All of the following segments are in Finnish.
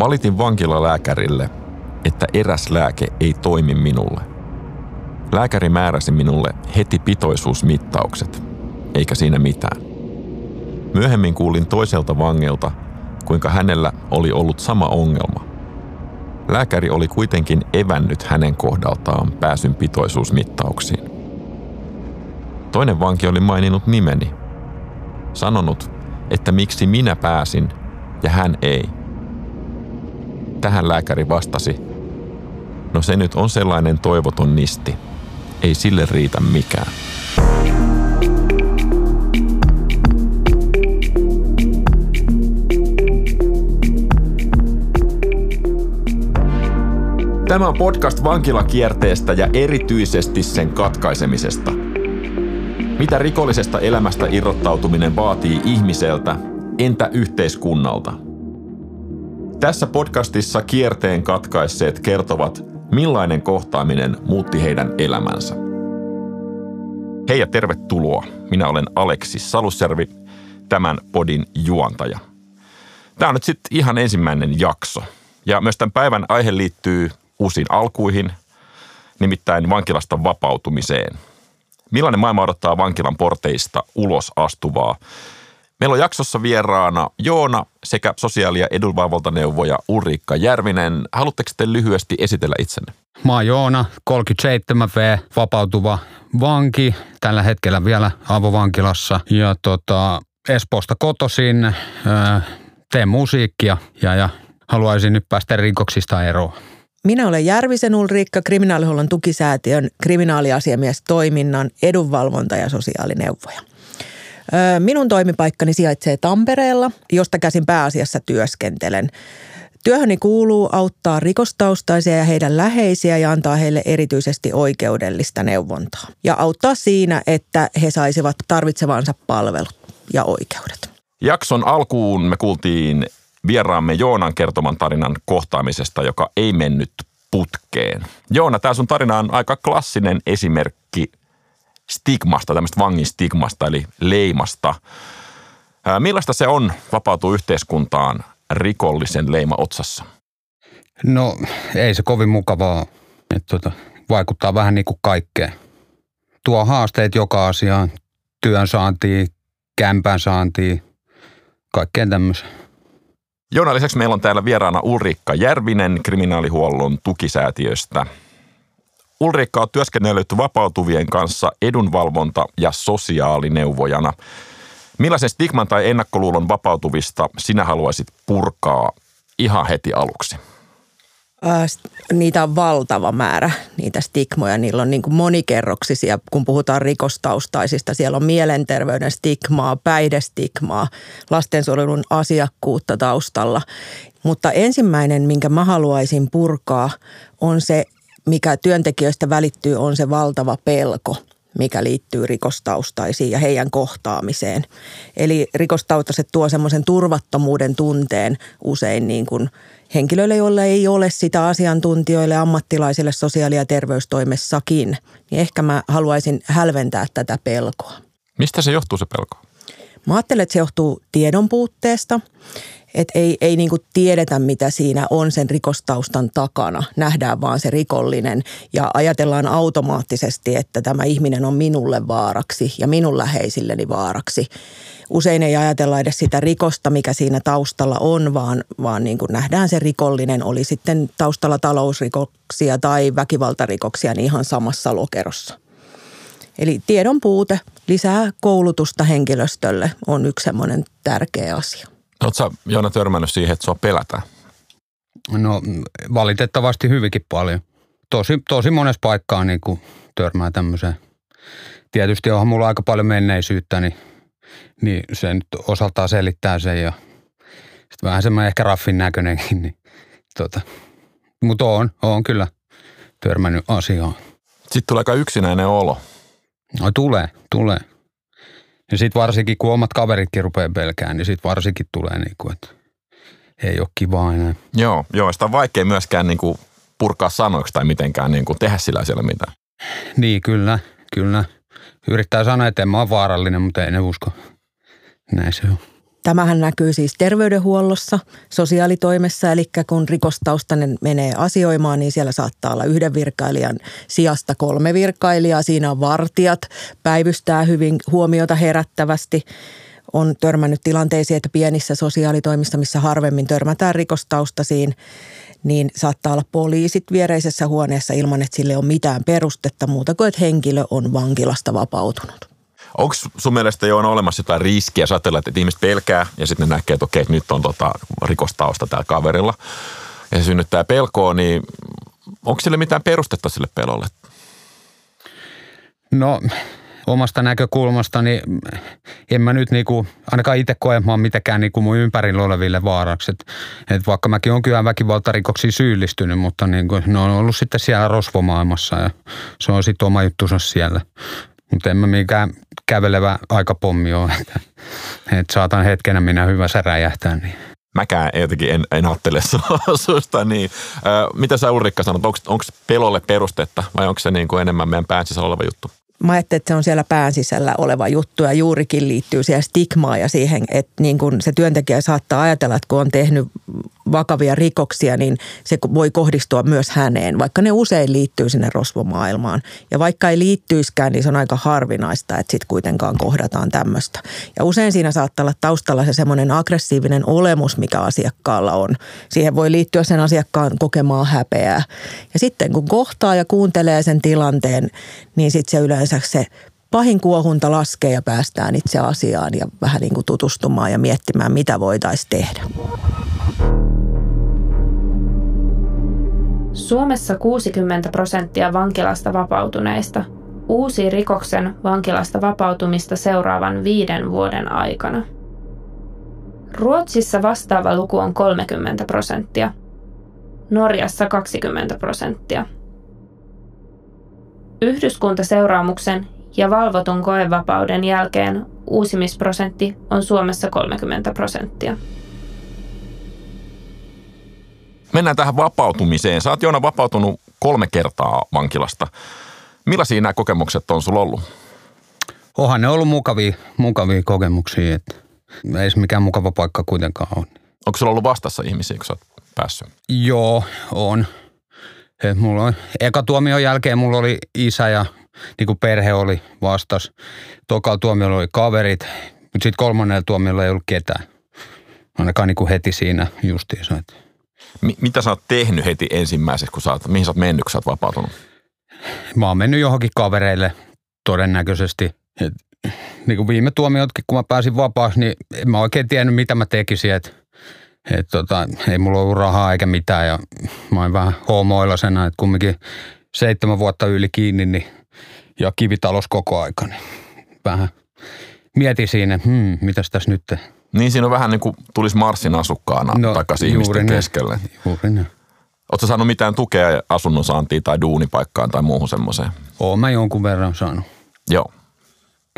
Valitin vankilalääkärille, että eräs lääke ei toimi minulle. Lääkäri määräsi minulle heti pitoisuusmittaukset, eikä siinä mitään. Myöhemmin kuulin toiselta vangilta, kuinka hänellä oli ollut sama ongelma. Lääkäri oli kuitenkin evännyt hänen kohdaltaan pääsyn pitoisuusmittauksiin. Toinen vanki oli maininnut nimeni. Sanonut, että miksi minä pääsin ja hän ei. Tähän lääkäri vastasi, no se nyt on sellainen toivoton nisti. Ei sille riitä mikään. Tämä on podcast vankilakierteestä ja erityisesti sen katkaisemisesta. Mitä rikollisesta elämästä irrottautuminen vaatii ihmiseltä, entä yhteiskunnalta? Tässä podcastissa kierteen katkaisseet kertovat, millainen kohtaaminen muutti heidän elämänsä. Hei ja tervetuloa. Minä olen Aleksi Salusjärvi, tämän podin juontaja. Tämä on nyt sitten ihan ensimmäinen jakso. Ja myös tämän päivän aihe liittyy uusiin alkuihin, nimittäin vankilasta vapautumiseen. Millainen maailma odottaa vankilan porteista ulos astuvaa? Meillä on jaksossa vieraana Joona sekä sosiaali- ja edunvalvontaneuvoja Ulriikka Järvinen. Haluatteko te lyhyesti esitellä itsenne? Mä oon Joona, 37V, vapautuva vanki, tällä hetkellä vielä avovankilassa. Ja tota, Espoosta kotoisin, teen musiikkia ja, ja haluaisin nyt päästä rikoksista eroon. Minä olen Järvisen Ulriikka, kriminaalihuollon tukisäätiön kriminaaliasiamies toiminnan edunvalvonta ja sosiaalineuvoja. Minun toimipaikkani sijaitsee Tampereella, josta käsin pääasiassa työskentelen. Työhöni kuuluu auttaa rikostaustaisia ja heidän läheisiä ja antaa heille erityisesti oikeudellista neuvontaa. Ja auttaa siinä, että he saisivat tarvitsevansa palvelut ja oikeudet. Jakson alkuun me kuultiin vieraamme Joonan kertoman tarinan kohtaamisesta, joka ei mennyt putkeen. Joona, tämä sun tarina on aika klassinen esimerkki stigmasta, tämmöistä vangin stigmasta, eli leimasta. Millaista se on vapautua yhteiskuntaan rikollisen leima otsassa? No ei se kovin mukavaa. että tuota, vaikuttaa vähän niin kuin kaikkeen. Tuo haasteet joka asiaan, työn saantiin, kämpän saantiin, kaikkeen tämmöiseen. Joona lisäksi meillä on täällä vieraana Ulrikka Järvinen kriminaalihuollon tukisäätiöstä. Ulrikka on työskennellyt vapautuvien kanssa edunvalvonta- ja sosiaalineuvojana. Millaisen stigman tai ennakkoluulon vapautuvista sinä haluaisit purkaa ihan heti aluksi? niitä on valtava määrä, niitä stigmoja. Niillä on niin kuin monikerroksisia, kun puhutaan rikostaustaisista. Siellä on mielenterveyden stigmaa, päihdestigmaa, lastensuojelun asiakkuutta taustalla. Mutta ensimmäinen, minkä mä haluaisin purkaa, on se, mikä työntekijöistä välittyy, on se valtava pelko – mikä liittyy rikostaustaisiin ja heidän kohtaamiseen. Eli rikostaustaiset tuo semmoisen turvattomuuden tunteen usein niin kuin henkilöille, joilla ei ole sitä asiantuntijoille, ammattilaisille sosiaali- ja terveystoimessakin, niin ehkä mä haluaisin hälventää tätä pelkoa. Mistä se johtuu se pelko? Mä ajattelen, että se johtuu tiedon puutteesta. Että ei, ei niin kuin tiedetä, mitä siinä on sen rikostaustan takana. Nähdään vaan se rikollinen ja ajatellaan automaattisesti, että tämä ihminen on minulle vaaraksi ja minun läheisilleni vaaraksi usein ei ajatella edes sitä rikosta, mikä siinä taustalla on, vaan, vaan niin kuin nähdään se rikollinen, oli sitten taustalla talousrikoksia tai väkivaltarikoksia, niin ihan samassa lokerossa. Eli tiedon puute, lisää koulutusta henkilöstölle on yksi semmoinen tärkeä asia. Oletko Joona törmännyt siihen, että sua pelätään? No valitettavasti hyvinkin paljon. Tosi, tosi monessa paikkaa niin kuin törmää tämmöiseen. Tietysti onhan mulla aika paljon menneisyyttä, niin niin se nyt osaltaan selittää sen ja sitten vähän semmoinen ehkä raffin näköinenkin, niin tota. Mutta on, on kyllä törmännyt asiaan. Sitten tulee aika yksinäinen olo. No tulee, tulee. Ja sitten varsinkin, kun omat kaveritkin rupeaa pelkään, niin sitten varsinkin tulee niin kuin, että ei ole kiva enää. Joo, joo, sitä on vaikea myöskään niin kuin purkaa sanoiksi tai mitenkään niin kuin tehdä sillä siellä mitään. Niin, kyllä, kyllä. Yrittää sanoa, että en mä ole vaarallinen, mutta ei ne usko. Näin se on. Tämähän näkyy siis terveydenhuollossa, sosiaalitoimessa, eli kun rikostaustainen menee asioimaan, niin siellä saattaa olla yhden virkailijan sijasta kolme virkailijaa. Siinä on vartijat, päivystää hyvin huomiota herättävästi. On törmännyt tilanteisiin, että pienissä sosiaalitoimissa, missä harvemmin törmätään rikostaustaisiin, niin saattaa olla poliisit viereisessä huoneessa ilman, että sille on mitään perustetta muuta kuin, että henkilö on vankilasta vapautunut. Onko sun mielestä jo on olemassa jotain riskiä, sä ajattelet, että ihmiset pelkää ja sitten ne näkee, että okei, nyt on tota rikostausta tällä kaverilla ja se synnyttää pelkoa, niin onko sille mitään perustetta sille pelolle? No omasta näkökulmastani en mä nyt niinku, ainakaan itse koe mä mitenkään niinku mun ympärillä oleville vaaraksi. Et, et vaikka mäkin on kyllä väkivaltarikoksiin syyllistynyt, mutta niinku, ne on ollut sitten siellä rosvomaailmassa ja se on sitten oma juttunsa siellä. Mutta en mä mikään kävelevä aikapommi ole, että, että saatan hetkenä minä hyvässä räjähtää. Niin. Mäkään jotenkin en, en ajattele susta niin. Ö, mitä sä Ulrikka sanot, onko pelolle perustetta vai onko se niin kuin enemmän meidän pään sisällä oleva juttu? Mä ajattelin, että se on siellä pään sisällä oleva juttu ja juurikin liittyy siihen stigmaan ja siihen, että niin kun se työntekijä saattaa ajatella, että kun on tehnyt vakavia rikoksia, niin se voi kohdistua myös häneen, vaikka ne usein liittyy sinne rosvomaailmaan. Ja vaikka ei liittyiskään, niin se on aika harvinaista, että sitten kuitenkaan kohdataan tämmöistä. Ja usein siinä saattaa olla taustalla se semmoinen aggressiivinen olemus, mikä asiakkaalla on. Siihen voi liittyä sen asiakkaan kokemaa häpeää. Ja sitten kun kohtaa ja kuuntelee sen tilanteen, niin sitten se yleensä se pahin kuohunta laskee ja päästään itse asiaan ja vähän niin kuin tutustumaan ja miettimään, mitä voitaisiin tehdä. Suomessa 60 prosenttia vankilasta vapautuneista uusi rikoksen vankilasta vapautumista seuraavan viiden vuoden aikana. Ruotsissa vastaava luku on 30 prosenttia, Norjassa 20 prosenttia. Yhdyskuntaseuraamuksen ja valvotun koevapauden jälkeen uusimisprosentti on Suomessa 30 prosenttia. Mennään tähän vapautumiseen. Sä oot Joona vapautunut kolme kertaa vankilasta. Millaisia nämä kokemukset on sulla ollut? Onhan ne ollut mukavia, mukavia kokemuksia, että ei se mikään mukava paikka kuitenkaan ole. Onko sulla ollut vastassa ihmisiä, kun sä oot päässyt? Joo, on. Et mulla on, eka tuomion jälkeen mulla oli isä ja niin kuin perhe oli vastas. Tokalla tuomiolla oli kaverit, mutta sitten kolmannella tuomiolla ei ollut ketään. Ainakaan niin kuin heti siinä justiinsa. Että M- mitä sä oot tehnyt heti ensimmäiseksi, kun sä oot, mihin sä oot mennyt, kun sä oot vapautunut? Mä oon mennyt johonkin kavereille todennäköisesti. Et, niin kuin viime tuomiotkin, kun mä pääsin vapaaksi, niin en mä oikein tiennyt, mitä mä tekisin. Et, et tota, ei mulla ollut rahaa eikä mitään ja mä oon vähän homoilasena, että kumminkin seitsemän vuotta yli kiinni niin, ja kivitalous koko aika. Niin vähän mietin siinä, hmm, mitäs tässä nyt niin siinä on vähän niin kuin tulisi Marsin asukkaana no, takaisin ihmisten ne. keskelle. Juuri ne. Oletko saanut mitään tukea asunnon saantiin tai duunipaikkaan tai muuhun semmoiseen? Oon mä jonkun verran saanut. Joo.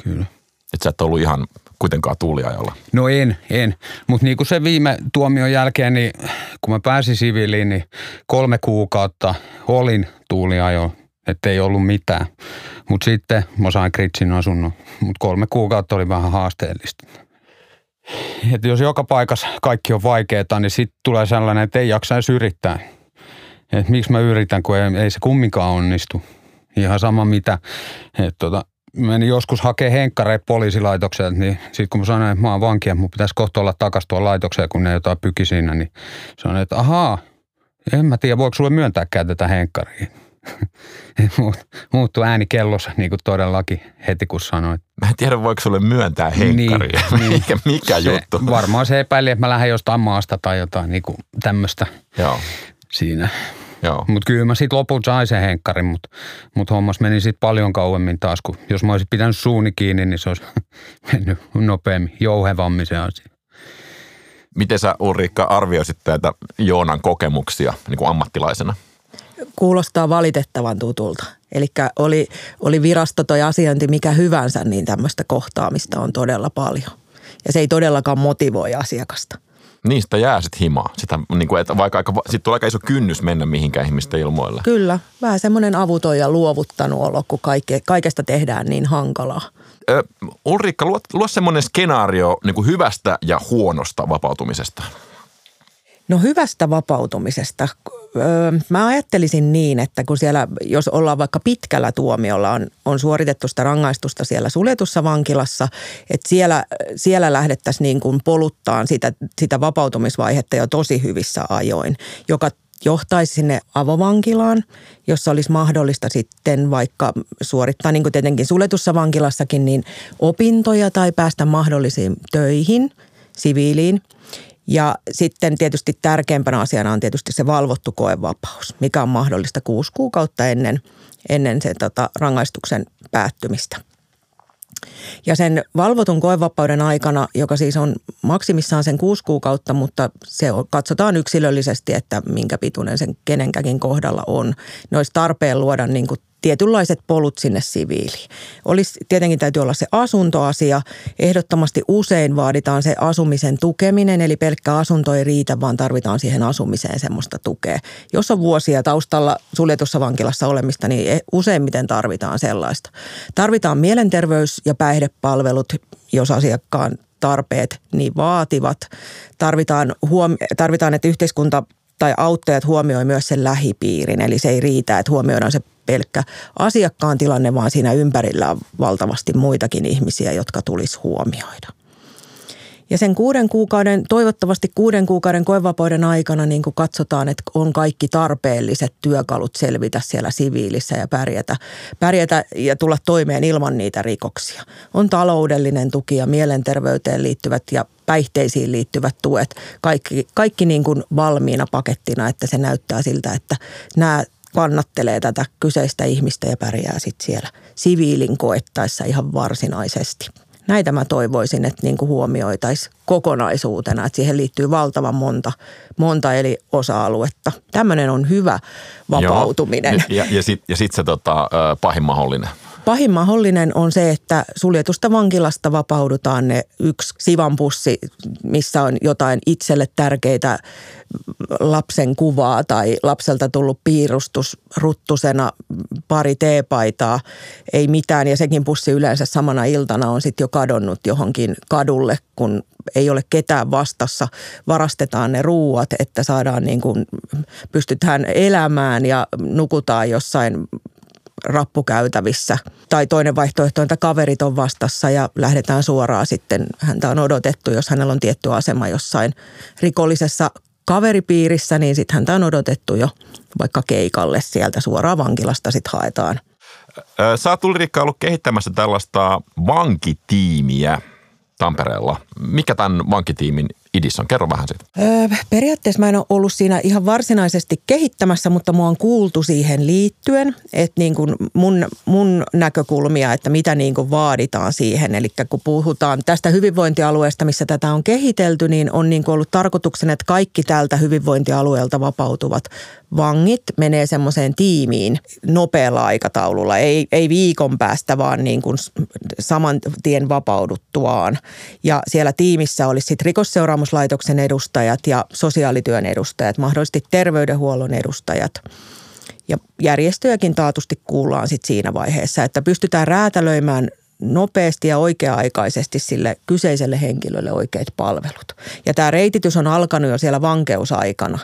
Kyllä. Että sä et ollut ihan kuitenkaan tuuliajalla. No en, en. Mutta niin kuin se viime tuomion jälkeen, niin kun mä pääsin siviiliin, niin kolme kuukautta olin tuuliajo, että ei ollut mitään. Mutta sitten mä sain Kritsin asunnon, mutta kolme kuukautta oli vähän haasteellista että jos joka paikassa kaikki on vaikeaa, niin sitten tulee sellainen, että ei jaksa edes yrittää. Että miksi mä yritän, kun ei, ei se kumminkaan onnistu. Ihan sama mitä. Että tota, menin joskus hakemaan henkkareita poliisilaitokselta, niin sitten kun mä sanoin, että mä oon vanki ja mun pitäisi kohta olla takaisin tuolla laitokseen, kun ne jotain pyki siinä, niin sanoin, että ahaa, en mä tiedä, voiko sulle myöntääkään tätä henkkaria. Muuttu ääni kellossa niin kuin todellakin heti, kun sanoit. Mä en tiedä, voiko sulle myöntää henkkaria. Niin, mikä, mikä se, juttu? Varmaan se epäili, että mä lähden jostain maasta tai jotain niin kuin tämmöistä Joo. siinä. Mutta kyllä mä sitten lopulta sain sen henkkarin, mutta mut hommas meni sitten paljon kauemmin taas, kun jos mä olisin pitänyt suuni kiinni, niin se olisi mennyt nopeammin, jouhevammin se asia. Miten sä Ulriikka arvioisit tätä Joonan kokemuksia niin kuin ammattilaisena? kuulostaa valitettavan tutulta. Eli oli, oli virasto tai asiointi mikä hyvänsä, niin tämmöistä kohtaamista on todella paljon. Ja se ei todellakaan motivoi asiakasta. Niistä jää sitten himaa. Sitä, niin kuin, että vaikka aika, sit tulee aika iso kynnys mennä mihinkään ihmisten ilmoille. Kyllä. Vähän semmoinen avuton ja luovuttanut olo, kun kaikke, kaikesta tehdään niin hankalaa. Ö, Ulrikka, luo, luo semmoinen skenaario niin kuin hyvästä ja huonosta vapautumisesta. No hyvästä vapautumisesta. Mä ajattelisin niin, että kun siellä, jos ollaan vaikka pitkällä tuomiolla, on, on suoritettu sitä rangaistusta siellä suljetussa vankilassa, että siellä, siellä lähdettäisiin niin kuin poluttaan sitä, sitä vapautumisvaihetta jo tosi hyvissä ajoin, joka johtaisi sinne avovankilaan, jossa olisi mahdollista sitten vaikka suorittaa, niin kuin tietenkin suljetussa vankilassakin, niin opintoja tai päästä mahdollisiin töihin, siviiliin. Ja sitten tietysti tärkeimpänä asiana on tietysti se valvottu koevapaus, mikä on mahdollista kuusi kuukautta ennen, ennen sen tota, rangaistuksen päättymistä. Ja sen valvotun koevapauden aikana, joka siis on maksimissaan sen kuusi kuukautta, mutta se on, katsotaan yksilöllisesti, että minkä pituinen sen kenenkäkin kohdalla on. Ne olisi tarpeen luoda niin kuin tietynlaiset polut sinne siviiliin. Olisi, tietenkin täytyy olla se asuntoasia. Ehdottomasti usein vaaditaan se asumisen tukeminen, eli pelkkä asunto ei riitä, vaan tarvitaan siihen asumiseen semmoista tukea. Jos on vuosia taustalla suljetussa vankilassa olemista, niin e- useimmiten tarvitaan sellaista. Tarvitaan mielenterveys- ja päihdepalvelut, jos asiakkaan tarpeet niin vaativat. Tarvitaan, huom- tarvitaan että yhteiskunta tai auttajat huomioi myös sen lähipiirin. Eli se ei riitä, että huomioidaan se pelkkä asiakkaan tilanne, vaan siinä ympärillä on valtavasti muitakin ihmisiä, jotka tulisi huomioida. Ja sen kuuden kuukauden, toivottavasti kuuden kuukauden koevapauden aikana niin kuin katsotaan, että on kaikki tarpeelliset työkalut selvitä siellä siviilissä ja pärjätä, pärjätä ja tulla toimeen ilman niitä rikoksia. On taloudellinen tuki ja mielenterveyteen liittyvät ja päihteisiin liittyvät tuet, kaikki, kaikki niin kuin valmiina pakettina, että se näyttää siltä, että nämä kannattelee tätä kyseistä ihmistä ja pärjää sitten siellä siviilin koettaessa ihan varsinaisesti. Näitä mä toivoisin, että niin huomioitaisiin kokonaisuutena, että siihen liittyy valtavan monta, monta eli osa-aluetta. Tämmöinen on hyvä vapautuminen. Joo, ja ja sitten ja sit se tota, pahin mahdollinen Pahin mahdollinen on se, että suljetusta vankilasta vapaudutaan ne yksi sivanpussi, missä on jotain itselle tärkeitä lapsen kuvaa tai lapselta tullut piirustus ruttusena, pari teepaitaa, ei mitään. Ja sekin pussi yleensä samana iltana on sitten jo kadonnut johonkin kadulle, kun ei ole ketään vastassa. Varastetaan ne ruuat, että saadaan niin kuin, pystytään elämään ja nukutaan jossain rappukäytävissä. Tai toinen vaihtoehto on, että kaverit on vastassa ja lähdetään suoraan sitten. Häntä on odotettu, jos hänellä on tietty asema jossain rikollisessa kaveripiirissä, niin sitten häntä on odotettu jo vaikka keikalle sieltä suoraan vankilasta sitten haetaan. Sä oot Ulrikka ollut kehittämässä tällaista vankitiimiä Tampereella. Mikä tämän vankitiimin idis on? Kerro vähän siitä. Öö, periaatteessa mä en ole ollut siinä ihan varsinaisesti kehittämässä, mutta mua on kuultu siihen liittyen, että niin kuin mun, mun näkökulmia, että mitä niin kuin vaaditaan siihen. Eli kun puhutaan tästä hyvinvointialueesta, missä tätä on kehitelty, niin on niin kuin ollut tarkoituksena, että kaikki tältä hyvinvointialueelta vapautuvat vangit menee semmoiseen tiimiin nopealla aikataululla, ei, ei viikon päästä, vaan niin kuin saman tien vapauduttuaan. Ja siellä tiimissä olisi sitten rikosseuraamuslaitoksen edustajat ja sosiaalityön edustajat, mahdollisesti terveydenhuollon edustajat. Ja järjestöjäkin taatusti kuullaan sitten siinä vaiheessa, että pystytään räätälöimään nopeasti ja oikea-aikaisesti sille kyseiselle henkilölle oikeat palvelut. Ja tämä reititys on alkanut jo siellä vankeusaikana,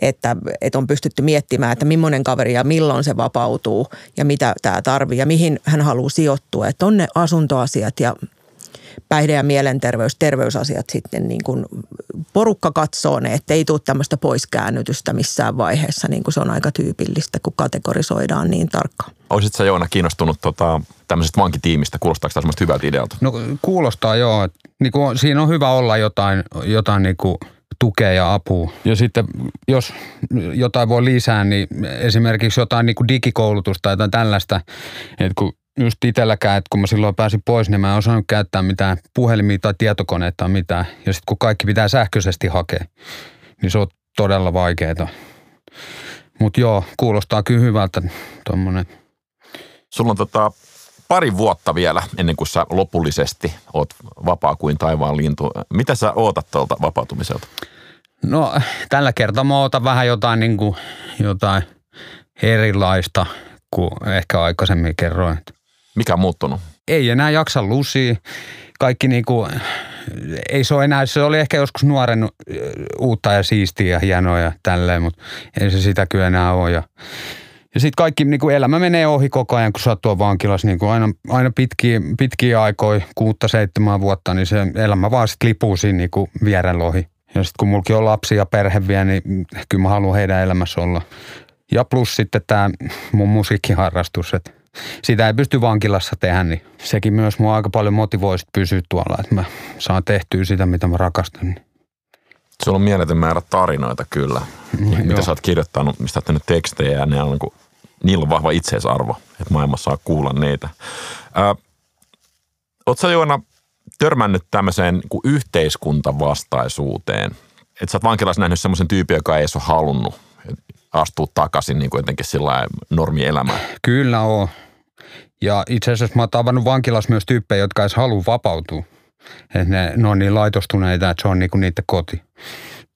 että, että on pystytty miettimään, että millainen kaveri ja milloin se vapautuu ja mitä tämä tarvii ja mihin hän haluaa sijoittua. Että on ne asuntoasiat ja päihde- ja mielenterveys, terveysasiat sitten niin kuin porukka katsoo ne, että ei tule tämmöistä poiskäännytystä missään vaiheessa, niin kuin se on aika tyypillistä, kun kategorisoidaan niin tarkkaan. Olisitko sä Joona kiinnostunut tota, tämmöisestä vankitiimistä? Kuulostaako tämä semmoista hyvältä idealta? No kuulostaa joo. Niin kuin, siinä on hyvä olla jotain, jotain niin kuin tukea ja apua. Ja sitten jos jotain voi lisää, niin esimerkiksi jotain niin kuin digikoulutusta tai jotain tällaista, että kun just itselläkään, että kun mä silloin pääsin pois, niin mä en osannut käyttää mitään puhelimia tai tietokoneita tai mitään. Ja sitten kun kaikki pitää sähköisesti hakea, niin se on todella vaikeaa. Mutta joo, kuulostaa kyllä hyvältä tuommoinen. Sulla on tota pari vuotta vielä ennen kuin sä lopullisesti oot vapaa kuin taivaan lintu. Mitä sä ootat tuolta vapautumiselta? No tällä kertaa mä ootan vähän jotain, niin kuin, jotain erilaista kuin ehkä aikaisemmin kerroin. Mikä on muuttunut? ei enää jaksa lusia. Kaikki niinku, ei se ole enää, se oli ehkä joskus nuoren uutta ja siistiä ja hienoa ja tälleen, mutta ei se sitä kyllä enää ole. Ja, ja sitten kaikki niin kuin elämä menee ohi koko ajan, kun sä oot vankilassa niin kuin aina, aina pitkiä, pitkiä aikoja, kuutta, seitsemän vuotta, niin se elämä vaan sitten lipuu siinä niin kuin vierellä ohi. Ja sitten kun mulki on lapsi ja perhe vielä, niin kyllä mä haluan heidän elämässä olla. Ja plus sitten tämä mun musiikkiharrastus, että sitä ei pysty vankilassa tehdä, niin sekin myös mua aika paljon motivoi pysyä tuolla, että mä saan tehtyä sitä, mitä mä rakastan. Niin. Sulla on mieletön määrä tarinoita kyllä, mm, mitä sä oot kirjoittanut, mistä oot tekstejä ja ne on, niin niillä on vahva itseisarvo, että maailmassa saa kuulla niitä. Oot sä Joona törmännyt tämmöiseen niin yhteiskuntavastaisuuteen? Että sä oot vankilassa nähnyt semmoisen tyypin, joka ei ole halunnut astua takaisin niin kuin jotenkin sillä normielämään? Kyllä on. Ja itse asiassa mä oon tavannut vankilassa myös tyyppejä, jotka edes halua vapautua. Että ne, ne on niin laitostuneita, että se on niinku niiden koti.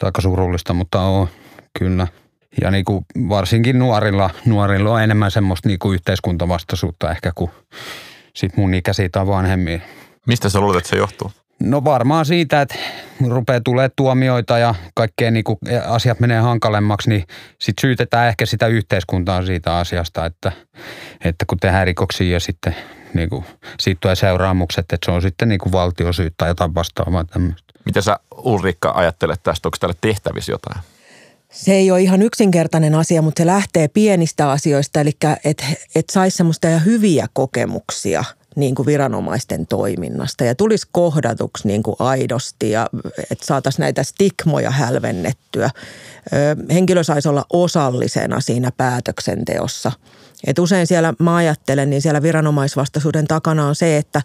Aika surullista, mutta on kyllä. Ja niinku varsinkin nuorilla, nuorilla on enemmän semmoista niinku yhteiskuntavastaisuutta ehkä kuin sit mun ikäisiä tai vanhemmia. Mistä sä luulet, että se johtuu? No varmaan siitä, että rupeaa tulee tuomioita ja kaikkea niin kuin asiat menee hankalemmaksi, niin sitten syytetään ehkä sitä yhteiskuntaa siitä asiasta, että, että kun tehdään rikoksia ja sitten niin kuin, siitä tulee seuraamukset, että se on sitten niin kuin valtiosyyt tai jotain vastaavaa tämmöistä. Mitä sä Ulrikka ajattelet tästä, onko täällä tehtävissä jotain? Se ei ole ihan yksinkertainen asia, mutta se lähtee pienistä asioista, eli että et saisi semmoista hyviä kokemuksia – niin kuin viranomaisten toiminnasta ja tulisi kohdatuksi niin kuin aidosti ja että saataisiin näitä stigmoja hälvennettyä. Henkilö saisi olla osallisena siinä päätöksenteossa. Et usein siellä, mä ajattelen, niin siellä viranomaisvastaisuuden takana on se, että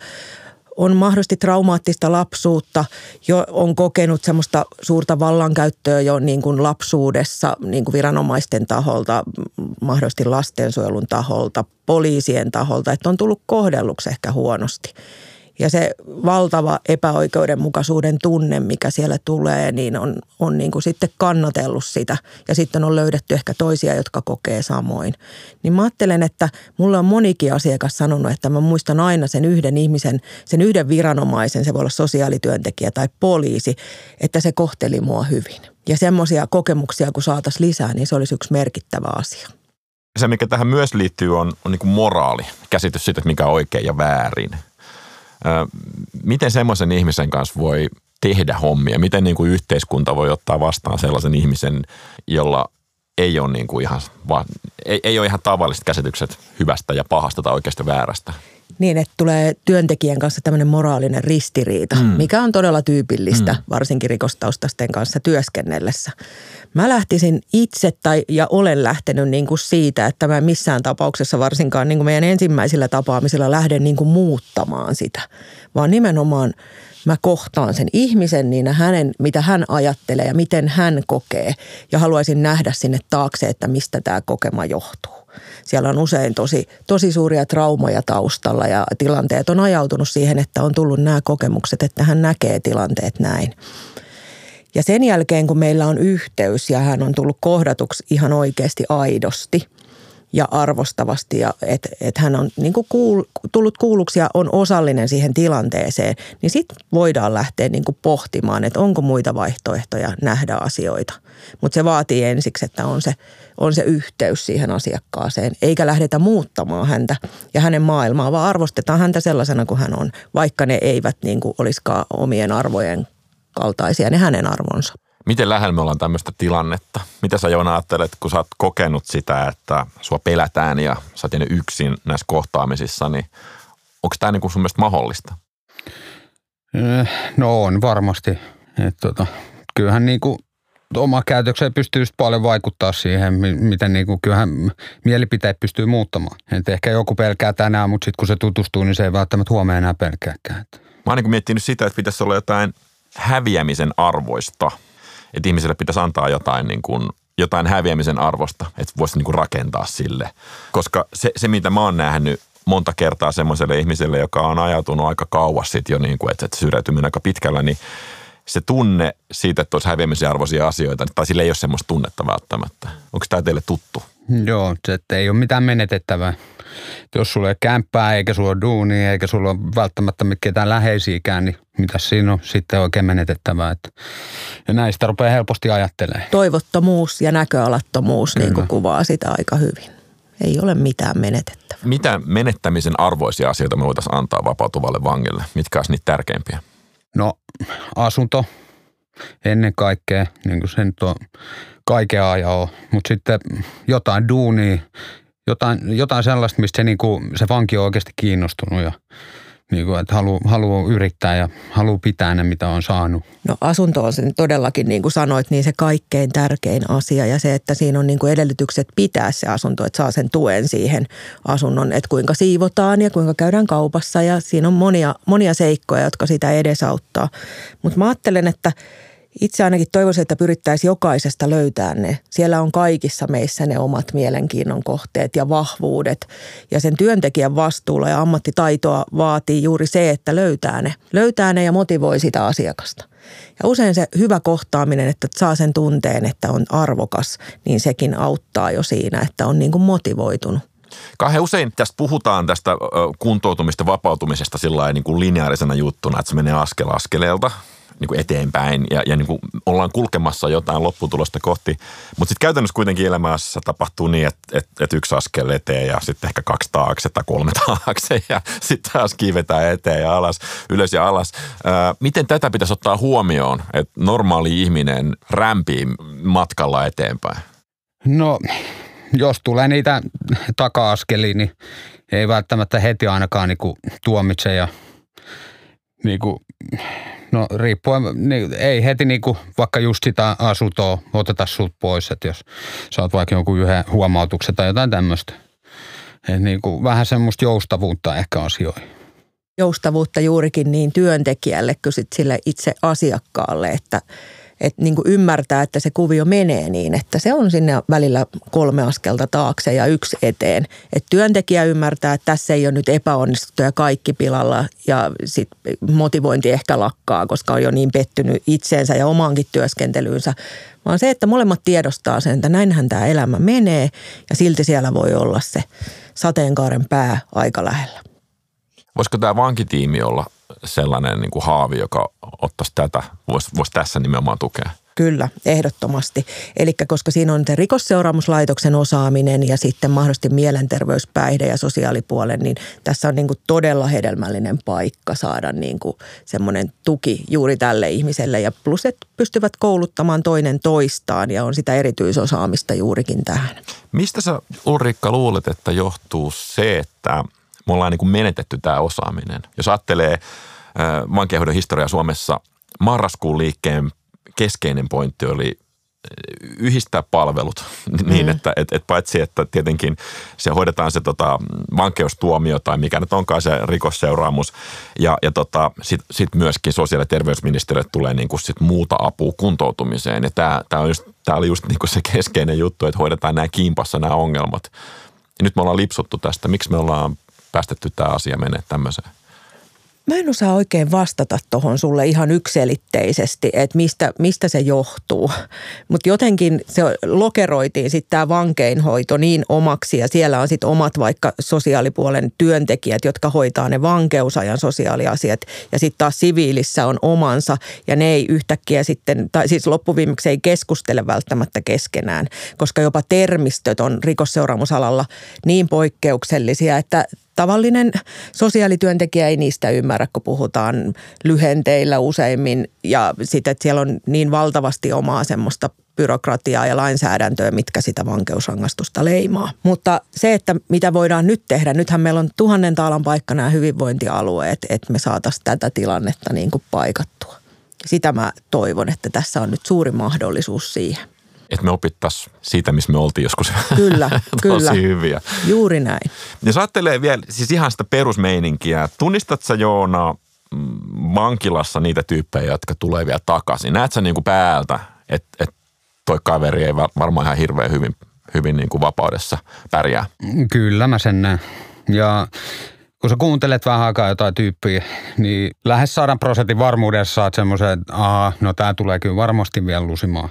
on mahdollisesti traumaattista lapsuutta, jo on kokenut semmoista suurta vallankäyttöä jo niin kuin lapsuudessa niin kuin viranomaisten taholta, mahdollisesti lastensuojelun taholta, poliisien taholta, että on tullut kohdelluksi ehkä huonosti. Ja se valtava epäoikeudenmukaisuuden tunne, mikä siellä tulee, niin on, on niin kuin sitten kannatellut sitä. Ja sitten on löydetty ehkä toisia, jotka kokee samoin. Niin mä ajattelen, että mulla on monikin asiakas sanonut, että mä muistan aina sen yhden ihmisen, sen yhden viranomaisen, se voi olla sosiaalityöntekijä tai poliisi, että se kohteli mua hyvin. Ja semmoisia kokemuksia, kun saataisiin lisää, niin se olisi yksi merkittävä asia. Se, mikä tähän myös liittyy, on, on niin moraali, käsitys siitä, että mikä on oikein ja väärin – Miten semmoisen ihmisen kanssa voi tehdä hommia? Miten niin kuin yhteiskunta voi ottaa vastaan sellaisen ihmisen, jolla ei ole, niin kuin ihan, ei, ei ole ihan tavalliset käsitykset hyvästä ja pahasta tai oikeasta väärästä? Niin, että tulee työntekijän kanssa tämmöinen moraalinen ristiriita, mm. mikä on todella tyypillistä, mm. varsinkin rikostaustasten kanssa työskennellessä. Mä lähtisin itse tai ja olen lähtenyt niin kuin siitä, että mä missään tapauksessa varsinkaan niin kuin meidän ensimmäisillä tapaamisilla lähden niin kuin muuttamaan sitä, vaan nimenomaan mä kohtaan sen ihmisen niin hänen, mitä hän ajattelee ja miten hän kokee ja haluaisin nähdä sinne taakse, että mistä tämä kokema johtuu. Siellä on usein tosi, tosi suuria traumoja taustalla ja tilanteet on ajautunut siihen, että on tullut nämä kokemukset, että hän näkee tilanteet näin. Ja sen jälkeen, kun meillä on yhteys ja hän on tullut kohdatuksi ihan oikeasti aidosti ja arvostavasti ja että et hän on niin kuin kuul, tullut kuulluksi ja on osallinen siihen tilanteeseen, niin sitten voidaan lähteä niin kuin pohtimaan, että onko muita vaihtoehtoja nähdä asioita. Mutta se vaatii ensiksi, että on se, on se yhteys siihen asiakkaaseen, eikä lähdetä muuttamaan häntä ja hänen maailmaa, vaan arvostetaan häntä sellaisena kuin hän on, vaikka ne eivät niin kuin olisikaan omien arvojen kaltaisia ne hänen arvonsa. Miten lähellä me ollaan tämmöistä tilannetta? Mitä sä Joona ajattelet, kun sä oot kokenut sitä, että sua pelätään ja sä oot yksin näissä kohtaamisissa, niin onko tämä niin sun mielestä mahdollista? Eh, no on varmasti. Et tota, kyllähän niin kuin oma käytökseen pystyy paljon vaikuttaa siihen, miten niin kuin, kyllähän mielipiteet pystyy muuttamaan. Et ehkä joku pelkää tänään, mutta sitten kun se tutustuu, niin se ei välttämättä huomenna enää pelkääkään. Mä oon niin miettinyt sitä, että pitäisi olla jotain häviämisen arvoista. Että ihmiselle pitäisi antaa jotain, niin kuin, jotain häviämisen arvosta, että voisi niin kuin rakentaa sille. Koska se, se, mitä mä oon nähnyt monta kertaa semmoiselle ihmiselle, joka on ajautunut aika kauas sitten jo, niin kuin, että, että syrjäytyminen aika pitkällä, niin se tunne siitä, että olisi häviämisen arvoisia asioita, tai sillä ei ole semmoista tunnetta välttämättä. Onko tämä teille tuttu? Joo, se, että ei ole mitään menetettävää. Että jos sulla ei ole kämppää, eikä sulla ole duunia, eikä sulla ole välttämättä ketään läheisiäkään, niin mitä siinä on sitten oikein menetettävää. Että, ja näistä rupeaa helposti ajattelemaan. Toivottomuus ja näköalattomuus niin kuin kuvaa sitä aika hyvin. Ei ole mitään menetettävää. Mitä menettämisen arvoisia asioita me voitaisiin antaa vapautuvalle vangille? Mitkä olisi niitä tärkeimpiä? No asunto ennen kaikkea, niin kuin se nyt on kaiken ajan Mutta sitten jotain duunia, jotain, jotain sellaista, mistä se, niin kuin, se vanki on oikeasti kiinnostunut ja niin kuin, että haluaa, haluaa yrittää ja haluaa pitää ne, mitä on saanut. No asunto on sen todellakin, niin kuin sanoit, niin se kaikkein tärkein asia ja se, että siinä on niin kuin edellytykset pitää se asunto, että saa sen tuen siihen asunnon, että kuinka siivotaan ja kuinka käydään kaupassa ja siinä on monia, monia seikkoja, jotka sitä edesauttaa. Mutta mä ajattelen, että itse ainakin toivoisin, että pyrittäisiin jokaisesta löytää ne. Siellä on kaikissa meissä ne omat mielenkiinnon kohteet ja vahvuudet. Ja sen työntekijän vastuulla ja ammattitaitoa vaatii juuri se, että löytää ne. Löytää ne ja motivoi sitä asiakasta. Ja usein se hyvä kohtaaminen, että saa sen tunteen, että on arvokas, niin sekin auttaa jo siinä, että on niin kuin motivoitunut. Kauhean usein tästä puhutaan tästä kuntoutumista, vapautumisesta sillä niin kuin lineaarisena juttuna, että se menee askel askeleelta niin kuin eteenpäin ja, ja niin kuin ollaan kulkemassa jotain lopputulosta kohti. Mutta sitten käytännössä kuitenkin elämässä tapahtuu niin, että et, et yksi askel eteen ja sitten ehkä kaksi taakse tai kolme taakse ja sitten taas kiivetään eteen ja alas, ylös ja alas. Ää, miten tätä pitäisi ottaa huomioon, että normaali ihminen rämpii matkalla eteenpäin? No, jos tulee niitä taka-askelia, niin ei välttämättä heti ainakaan niin tuomitse ja niin kuin No riippuen, niin, ei heti niinku vaikka just sitä asuntoa oteta sut pois, että jos saat vaikka jonkun yhden huomautuksen tai jotain tämmöistä. Niinku, vähän semmoista joustavuutta ehkä asioihin. Joustavuutta juurikin niin työntekijälle kuin sit sille itse asiakkaalle, että – että niin kuin ymmärtää, että se kuvio menee niin, että se on sinne välillä kolme askelta taakse ja yksi eteen. Että työntekijä ymmärtää, että tässä ei ole nyt epäonnistuttu ja kaikki pilalla ja sit motivointi ehkä lakkaa, koska on jo niin pettynyt itseensä ja omaankin työskentelyynsä. Vaan se, että molemmat tiedostaa sen, että näinhän tämä elämä menee ja silti siellä voi olla se sateenkaaren pää aika lähellä. Voisiko tämä vankitiimi olla sellainen niin kuin haavi, joka ottaisi tätä, voisi, voisi tässä nimenomaan tukea? Kyllä, ehdottomasti. Eli koska siinä on se rikosseuraamuslaitoksen osaaminen ja sitten mahdollisesti mielenterveyspäihde ja sosiaalipuolen, niin tässä on niin kuin todella hedelmällinen paikka saada niin kuin semmoinen tuki juuri tälle ihmiselle. Ja plus, että pystyvät kouluttamaan toinen toistaan ja on sitä erityisosaamista juurikin tähän. Mistä sä Ulrikka luulet, että johtuu se, että – me ollaan niin kuin menetetty tämä osaaminen. Jos ajattelee vankeinhoidon historiaa Suomessa, marraskuun liikkeen keskeinen pointti oli yhdistää palvelut niin, mm. että et, et paitsi, että tietenkin se hoidetaan se tota, vankeustuomio tai mikä nyt onkaan se rikosseuraamus ja, ja tota, sitten sit myöskin sosiaali- ja terveysministeriölle tulee niinku sit muuta apua kuntoutumiseen ja tämä on just, tää oli just niinku se keskeinen juttu, että hoidetaan nämä kimpassa nämä ongelmat. Ja nyt me ollaan lipsuttu tästä. Miksi me ollaan päästetty tämä asia menee tämmöiseen? Mä en osaa oikein vastata tuohon sulle ihan ykselitteisesti, että mistä, mistä se johtuu. Mutta jotenkin se lokeroitiin sitten tämä vankeinhoito niin omaksi ja siellä on sitten omat vaikka sosiaalipuolen työntekijät, jotka hoitaa ne vankeusajan sosiaaliasiat ja sitten taas siviilissä on omansa ja ne ei yhtäkkiä sitten, tai siis loppuviimeksi ei keskustele välttämättä keskenään, koska jopa termistöt on rikosseuraamusalalla niin poikkeuksellisia, että tavallinen sosiaalityöntekijä ei niistä ymmärrä, kun puhutaan lyhenteillä useimmin ja sitten, että siellä on niin valtavasti omaa semmoista byrokratiaa ja lainsäädäntöä, mitkä sitä vankeusrangaistusta leimaa. Mutta se, että mitä voidaan nyt tehdä, nythän meillä on tuhannen taalan paikka nämä hyvinvointialueet, että me saataisiin tätä tilannetta niin kuin paikattua. Sitä mä toivon, että tässä on nyt suuri mahdollisuus siihen että me opittaisiin siitä, missä me oltiin joskus kyllä, tosi kyllä. hyviä. Juuri näin. Jos ajattelee vielä siis ihan sitä perusmeininkiä, tunnistatko sä Joona vankilassa niitä tyyppejä, jotka tulee vielä takaisin? Näet sä niin kuin päältä, että, että toi kaveri ei varmaan ihan hirveän hyvin, hyvin niin kuin vapaudessa pärjää? Kyllä mä sen näen. Ja kun sä kuuntelet vähän aikaa jotain tyyppiä, niin lähes sadan prosentin varmuudessa saat semmoisen, että Aa, no tää tulee kyllä varmasti vielä lusimaan.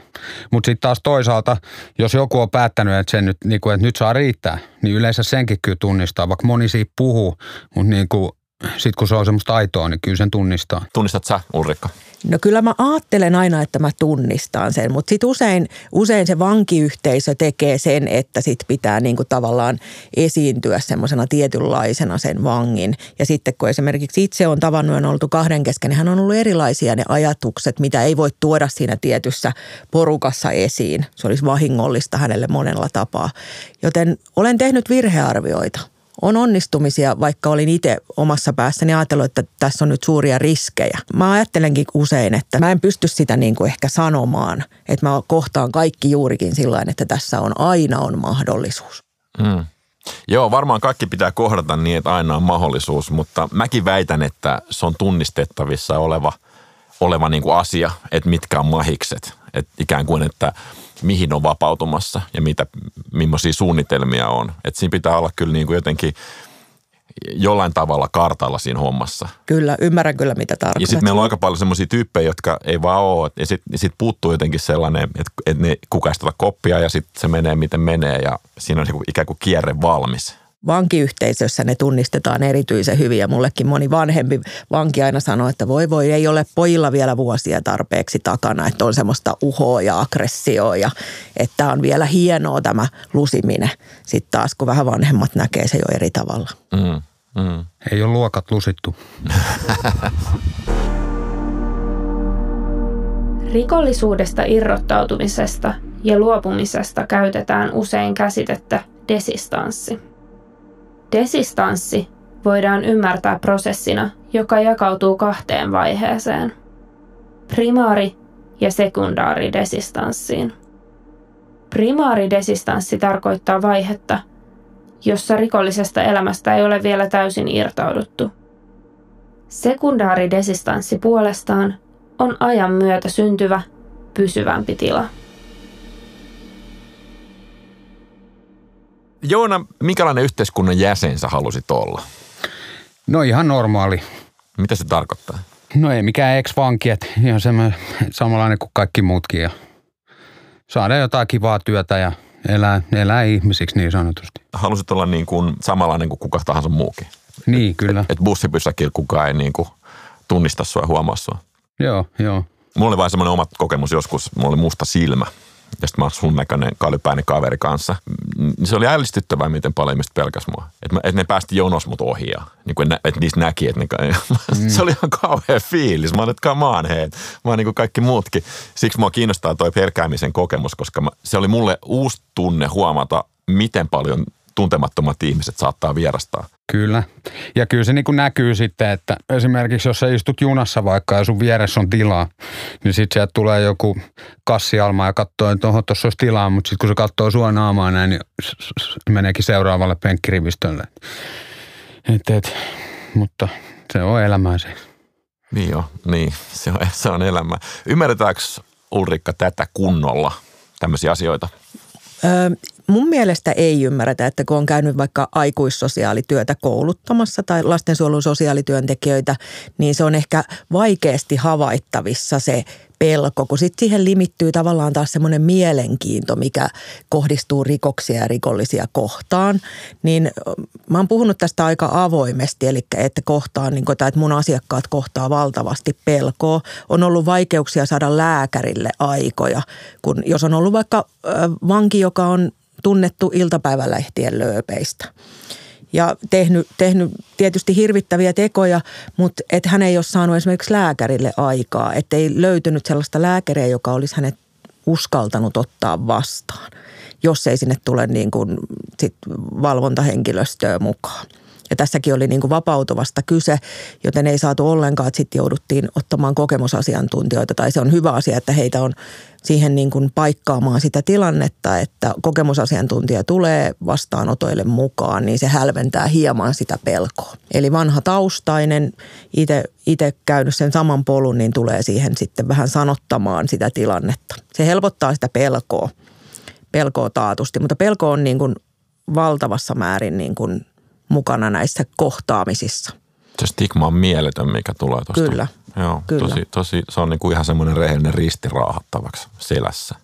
Mutta sitten taas toisaalta, jos joku on päättänyt, että, sen nyt, niin kuin, että nyt saa riittää, niin yleensä senkin kyllä tunnistaa, vaikka moni siitä puhuu, mutta niin kuin, sitten kun se on semmoista aitoa, niin kyllä sen tunnistaa. Tunnistat sä, Ulrikka? No kyllä mä ajattelen aina, että mä tunnistan sen, mutta sitten usein, usein se vankiyhteisö tekee sen, että sit pitää niinku tavallaan esiintyä semmoisena tietynlaisena sen vangin. Ja sitten kun esimerkiksi itse on tavannut ja on oltu kahden kesken, niin hän on ollut erilaisia ne ajatukset, mitä ei voi tuoda siinä tietyssä porukassa esiin. Se olisi vahingollista hänelle monella tapaa. Joten olen tehnyt virhearvioita on onnistumisia, vaikka olin itse omassa päässäni ajatellut, että tässä on nyt suuria riskejä. Mä ajattelenkin usein, että mä en pysty sitä niin kuin ehkä sanomaan, että mä kohtaan kaikki juurikin sillä että tässä on aina on mahdollisuus. Mm. Joo, varmaan kaikki pitää kohdata niin, että aina on mahdollisuus, mutta mäkin väitän, että se on tunnistettavissa oleva, oleva niin kuin asia, että mitkä on mahikset. Että ikään kuin, että mihin on vapautumassa ja mitä, millaisia suunnitelmia on. Että siinä pitää olla kyllä niin kuin jotenkin jollain tavalla kartalla siinä hommassa. Kyllä, ymmärrän kyllä mitä tarkoitat. Ja sitten meillä on aika paljon semmoisia tyyppejä, jotka ei vaan ole. Ja sitten sit puuttuu jotenkin sellainen, että, että ne kukaista koppia ja sitten se menee miten menee ja siinä on ikään kuin kierre valmis vankiyhteisössä ne tunnistetaan erityisen hyvin ja mullekin moni vanhempi vanki aina sanoo, että voi voi, ei ole pojilla vielä vuosia tarpeeksi takana, että on semmoista uhoa ja aggressioa ja että on vielä hienoa tämä lusiminen. Sitten taas kun vähän vanhemmat näkee se jo eri tavalla. Mm, mm. Ei ole luokat lusittu. Rikollisuudesta irrottautumisesta ja luopumisesta käytetään usein käsitettä desistanssi. Desistanssi voidaan ymmärtää prosessina, joka jakautuu kahteen vaiheeseen. Primaari- ja sekundaaridesistanssiin. Primaaridesistanssi tarkoittaa vaihetta, jossa rikollisesta elämästä ei ole vielä täysin irtauduttu. Sekundaaridesistanssi puolestaan on ajan myötä syntyvä, pysyvämpi tila. Joona, minkälainen yhteiskunnan jäsen sä halusit olla? No ihan normaali. Mitä se tarkoittaa? No ei mikään ex-vanki, että ihan samanlainen kuin kaikki muutkin ja saada jotain kivaa työtä ja elää, elää ihmisiksi niin sanotusti. Halusit olla niin kuin samanlainen kuin kuka tahansa muukin? Niin, kyllä. Että et bussipyssäkillä kukaan ei niin kuin tunnista sua ja huomaa sua? Joo, joo. Mulla oli vain semmoinen oma kokemus joskus, mulla oli musta silmä – ja sitten mä oon sun näköinen kalypäinen kaveri kanssa. Se oli ällistyttävää, miten paljon ihmiset pelkäs mua. Että et ne päästi jonos mut ohi ja niin että niistä näki, että ne, mm. se oli ihan kauhea fiilis. Mä olin, että come on, hei. Mä oon niin kuin kaikki muutkin. Siksi mua kiinnostaa toi pelkäämisen kokemus, koska mä, se oli mulle uusi tunne huomata, miten paljon tuntemattomat ihmiset saattaa vierastaa. Kyllä. Ja kyllä se niin kuin näkyy sitten, että esimerkiksi jos sä istut junassa vaikka ja sun vieressä on tilaa, niin sitten sieltä tulee joku kassialma ja katsoo, että oho, tuossa olisi tilaa, mutta sitten kun se katsoo sua naamaa näin, niin meneekin seuraavalle penkkirivistölle. Et, et, mutta se on elämää se. Niin joo, niin. Se on, se on elämä. Ymmärretäänkö Ulrikka tätä kunnolla, tämmöisiä asioita? Öö, mun mielestä ei ymmärretä, että kun on käynyt vaikka aikuissosiaalityötä kouluttamassa tai lastensuojelun sosiaalityöntekijöitä, niin se on ehkä vaikeasti havaittavissa se pelko, kun sitten siihen limittyy tavallaan taas semmoinen mielenkiinto, mikä kohdistuu rikoksia ja rikollisia kohtaan. Niin mä oon puhunut tästä aika avoimesti, eli että kohtaan, niin kuin, että mun asiakkaat kohtaa valtavasti pelkoa. On ollut vaikeuksia saada lääkärille aikoja, kun jos on ollut vaikka vanki, joka on tunnettu iltapäivälehtien lööpeistä ja tehnyt, tehnyt tietysti hirvittäviä tekoja, mutta että hän ei ole saanut esimerkiksi lääkärille aikaa, että ei löytynyt sellaista lääkäriä, joka olisi hänet uskaltanut ottaa vastaan, jos ei sinne tule niin kuin sit valvontahenkilöstöä mukaan. Ja tässäkin oli niin kuin vapautuvasta kyse, joten ei saatu ollenkaan, että sitten jouduttiin ottamaan kokemusasiantuntijoita. Tai se on hyvä asia, että heitä on siihen niin kuin paikkaamaan sitä tilannetta, että kokemusasiantuntija tulee vastaanotoille mukaan, niin se hälventää hieman sitä pelkoa. Eli vanha taustainen, itse käynyt sen saman polun, niin tulee siihen sitten vähän sanottamaan sitä tilannetta. Se helpottaa sitä pelkoa, pelkoa taatusti, mutta pelko on niin kuin valtavassa määrin niin kuin mukana näissä kohtaamisissa. Se stigma on mieletön, mikä tulee tuosta. Kyllä. Joo, Kyllä. Tosi, tosi, se on niin kuin ihan semmoinen rehellinen risti raahattavaksi selässä.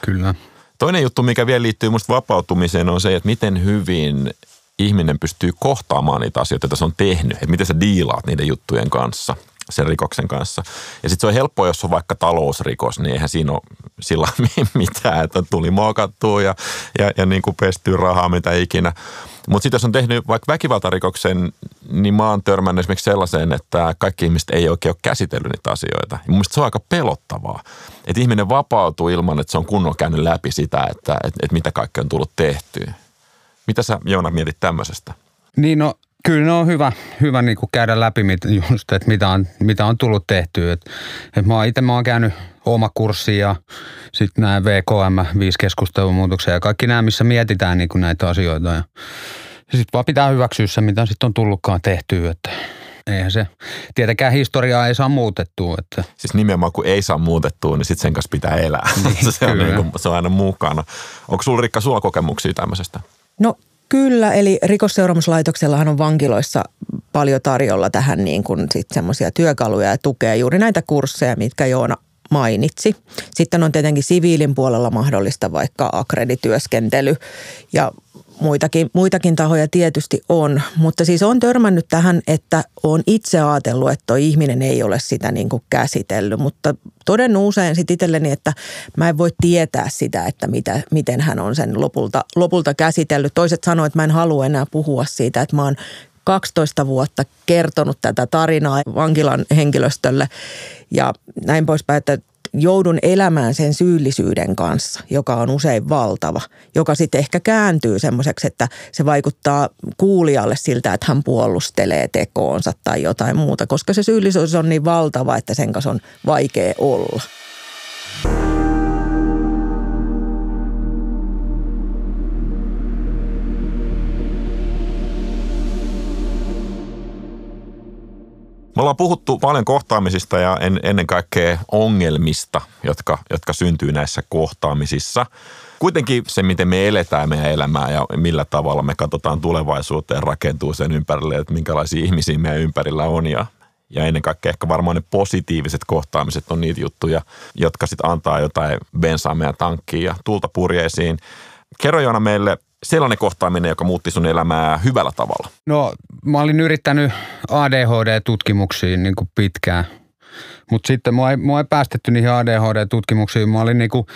Kyllä. Toinen juttu, mikä vielä liittyy musta vapautumiseen, on se, että miten hyvin ihminen pystyy kohtaamaan niitä asioita, joita se on tehnyt. Että miten sä diilaat niiden juttujen kanssa, sen rikoksen kanssa. Ja sitten se on helppoa, jos on vaikka talousrikos, niin eihän siinä ole sillä mitään, että tuli mookattua ja, ja, ja niin kuin pestyy rahaa, mitä ikinä. Mutta sitten jos on tehnyt vaikka väkivaltarikoksen, niin mä oon törmännyt esimerkiksi sellaiseen, että kaikki ihmiset ei oikein ole käsitellyt niitä asioita. Ja mun se on aika pelottavaa, että ihminen vapautuu ilman, että se on kunnolla käynyt läpi sitä, että, että, että mitä kaikkea on tullut tehtyä. Mitä sä Joona mietit tämmöisestä? Niin no, kyllä ne on hyvä, hyvä niin kuin käydä läpi, mit- just, että mitä on, mitä on tullut tehtyä. Et, et mä itse mä oon käynyt oma kurssi ja sitten nämä VKM, viisi keskustelumuutoksia ja kaikki nämä, missä mietitään niin kuin näitä asioita. Ja, ja sitten vaan pitää hyväksyä se, mitä sitten on tullutkaan tehtyä. Että eihän se, tietenkään historiaa ei saa muutettua. Että Siis nimenomaan kun ei saa muutettua, niin sitten sen kanssa pitää elää. Niin, se, on kyllä. niin kuin, se on aina mukana. Onko sulla Rikka sulla kokemuksia tämmöisestä? No kyllä, eli rikosseuraamuslaitoksellahan on vankiloissa paljon tarjolla tähän niin kuin sit semmoisia työkaluja ja tukea, juuri näitä kursseja, mitkä Joona mainitsi. Sitten on tietenkin siviilin puolella mahdollista vaikka akredityöskentely ja muitakin, muitakin tahoja tietysti on. Mutta siis on törmännyt tähän, että on itse ajatellut, että toi ihminen ei ole sitä niin kuin käsitellyt. Mutta todennut usein sitten itselleni, että mä en voi tietää sitä, että mitä, miten hän on sen lopulta, lopulta käsitellyt. Toiset sanoivat, että mä en halua enää puhua siitä, että mä oon 12 vuotta kertonut tätä tarinaa vankilan henkilöstölle ja näin poispäin, että joudun elämään sen syyllisyyden kanssa, joka on usein valtava, joka sitten ehkä kääntyy semmoiseksi, että se vaikuttaa kuulijalle siltä, että hän puolustelee tekoonsa tai jotain muuta, koska se syyllisyys on niin valtava, että sen kanssa on vaikea olla. Me ollaan puhuttu paljon kohtaamisista ja en, ennen kaikkea ongelmista, jotka, jotka syntyy näissä kohtaamisissa. Kuitenkin se, miten me eletään meidän elämää ja millä tavalla me katsotaan tulevaisuuteen, rakentuu sen ympärille, että minkälaisia ihmisiä meidän ympärillä on ja ja ennen kaikkea ehkä varmaan ne positiiviset kohtaamiset on niitä juttuja, jotka sitten antaa jotain bensaa meidän tankkiin ja tulta purjeisiin. Kerro Joona meille sellainen kohtaaminen, joka muutti sun elämää hyvällä tavalla. No mä olin yrittänyt ADHD-tutkimuksiin niin kuin pitkään, mutta sitten mua ei, mua ei päästetty niihin ADHD-tutkimuksiin. Mä olin, niin kuin,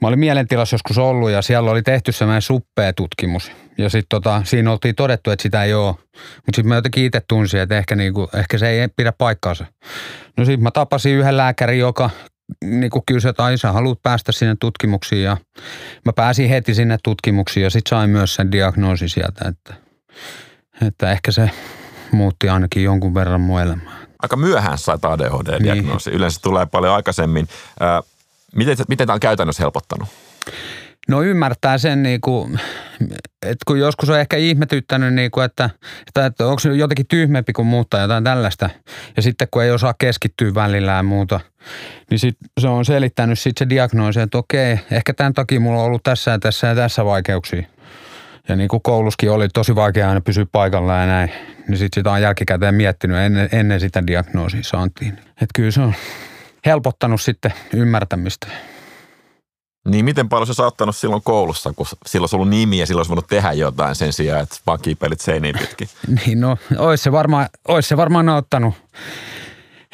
mä olin mielentilassa joskus ollut ja siellä oli tehty semmoinen suppea tutkimus. Ja sitten tota, siinä oltiin todettu, että sitä ei ole. Mutta sitten mä jotenkin itse tunsin, että ehkä, niin kuin, ehkä se ei pidä paikkaansa. No sitten mä tapasin yhden lääkärin, joka niin kuin kysyi, että ai sä haluat päästä sinne tutkimuksiin ja mä pääsin heti sinne tutkimuksiin ja sitten sain myös sen diagnoosin sieltä, että, että ehkä se muutti ainakin jonkun verran mun elämää. Aika myöhään sait ADHD-diagnoosi. Niin. Yleensä tulee paljon aikaisemmin. Miten, miten tämä on käytännössä helpottanut? No ymmärtää sen, niin kuin, että kun joskus on ehkä ihmetyttänyt, niin kuin, että, että, että onko se jotenkin tyhmempi kuin muuttaa jotain tällaista. Ja sitten kun ei osaa keskittyä välillä ja muuta, niin sit se on selittänyt sitten se diagnoosi, että okei, ehkä tämän takia mulla on ollut tässä ja tässä ja tässä vaikeuksia. Ja niin kuin kouluskin oli tosi vaikea aina pysyä paikallaan ja näin, niin sitten sitä on jälkikäteen miettinyt ennen, ennen sitä diagnoosia saantiin. Että kyllä se on helpottanut sitten ymmärtämistä. Niin miten paljon se saattanut silloin koulussa, kun silloin olisi ollut nimi ja silloin olisi voinut tehdä jotain sen sijaan, että vaan kiipelit seiniin pitkin. Niin no, ois se varmaan, ois se varmaan ottanut.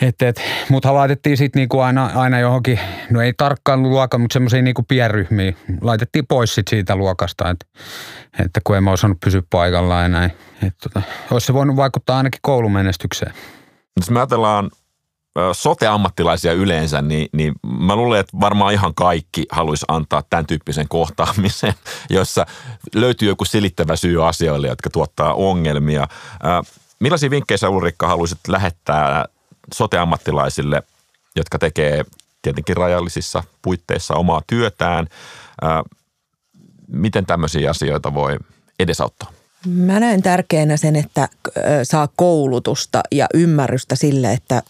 Et, et, muthan laitettiin sitten niinku aina, aina johonkin, no ei tarkkaan luokka, mutta semmoisiin niinku pienryhmiin. Laitettiin pois sit siitä luokasta, et, että kun en mä osannut pysyä paikallaan ja näin. Et, tota, olisi se voinut vaikuttaa ainakin koulumenestykseen. Jos me ajatellaan sote-ammattilaisia yleensä, niin, niin mä luulen, että varmaan ihan kaikki haluaisi antaa tämän tyyppisen kohtaamisen, jossa löytyy joku selittävä syy asioille, jotka tuottaa ongelmia. Millaisia vinkkejä sä Ulrikka haluaisit lähettää sote-ammattilaisille, jotka tekee tietenkin rajallisissa puitteissa omaa työtään? Miten tämmöisiä asioita voi edesauttaa? Mä näen tärkeänä sen, että saa koulutusta ja ymmärrystä sille, että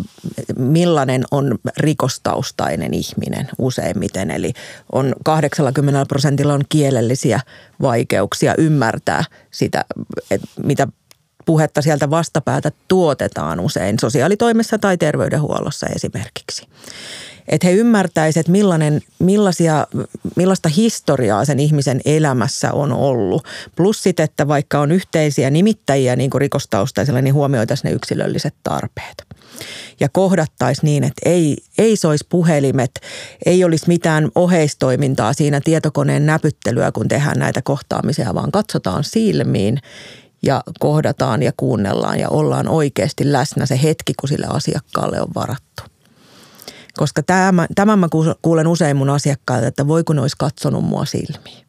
millainen on rikostaustainen ihminen useimmiten. Eli on 80 prosentilla on kielellisiä vaikeuksia ymmärtää sitä, että mitä puhetta sieltä vastapäätä tuotetaan usein sosiaalitoimessa tai terveydenhuollossa esimerkiksi että he ymmärtäisivät, että millainen, millaisia, millaista historiaa sen ihmisen elämässä on ollut. Plus sitten, että vaikka on yhteisiä nimittäjiä niin kuin rikostaustaisilla, niin huomioitaisiin ne yksilölliset tarpeet. Ja kohdattaisiin niin, että ei, ei soisi puhelimet, ei olisi mitään oheistoimintaa siinä tietokoneen näpyttelyä, kun tehdään näitä kohtaamisia, vaan katsotaan silmiin ja kohdataan ja kuunnellaan ja ollaan oikeasti läsnä se hetki, kun sille asiakkaalle on varattu. Koska tämän, tämän mä kuulen usein mun asiakkailta, että voi kun olisi katsonut mua silmiin.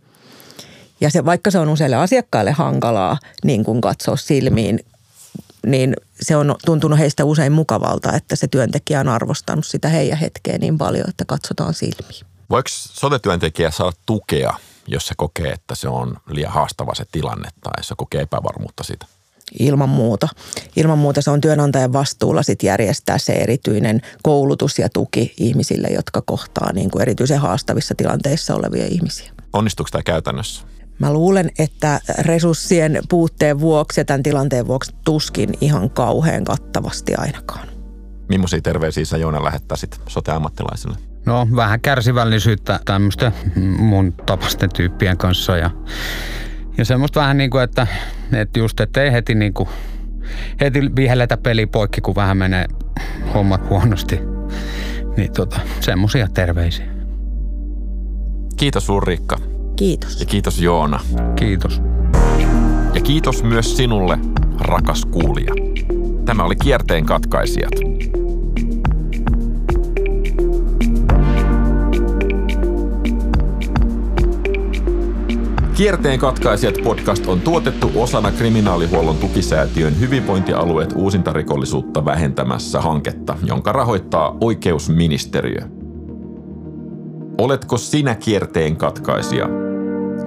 Ja se, vaikka se on useille asiakkaille hankalaa niin kuin katsoa silmiin, niin se on tuntunut heistä usein mukavalta, että se työntekijä on arvostanut sitä heidän hetkeä niin paljon, että katsotaan silmiin. Voiko sotetyöntekijä saada tukea, jos se kokee, että se on liian haastava se tilanne tai se kokee epävarmuutta siitä? Ilman muuta. Ilman muuta se on työnantajan vastuulla sit järjestää se erityinen koulutus ja tuki ihmisille, jotka kohtaa niin kuin erityisen haastavissa tilanteissa olevia ihmisiä. Onnistuuko tämä käytännössä? Mä luulen, että resurssien puutteen vuoksi ja tämän tilanteen vuoksi tuskin ihan kauhean kattavasti ainakaan. Millaisia terveisiä sä Joona lähettäisit sote-ammattilaisille? No vähän kärsivällisyyttä tämmöisten mun tapasten tyyppien kanssa ja ja semmoista vähän niin kuin, että, että just, että ei heti niin kuin, heti vihelletä peli poikki, kun vähän menee hommat huonosti. Niin tota, semmoisia terveisiä. Kiitos Ulrikka. Kiitos. Ja kiitos Joona. Kiitos. Ja kiitos myös sinulle, rakas kuulija. Tämä oli Kierteen katkaisijat. Kierteen katkaisijat podcast on tuotettu osana kriminaalihuollon tukisäätiön hyvinvointialueet uusintarikollisuutta vähentämässä hanketta, jonka rahoittaa oikeusministeriö. Oletko sinä kierteen katkaisija?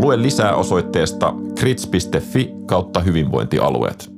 Lue lisää osoitteesta krits.fi kautta hyvinvointialueet.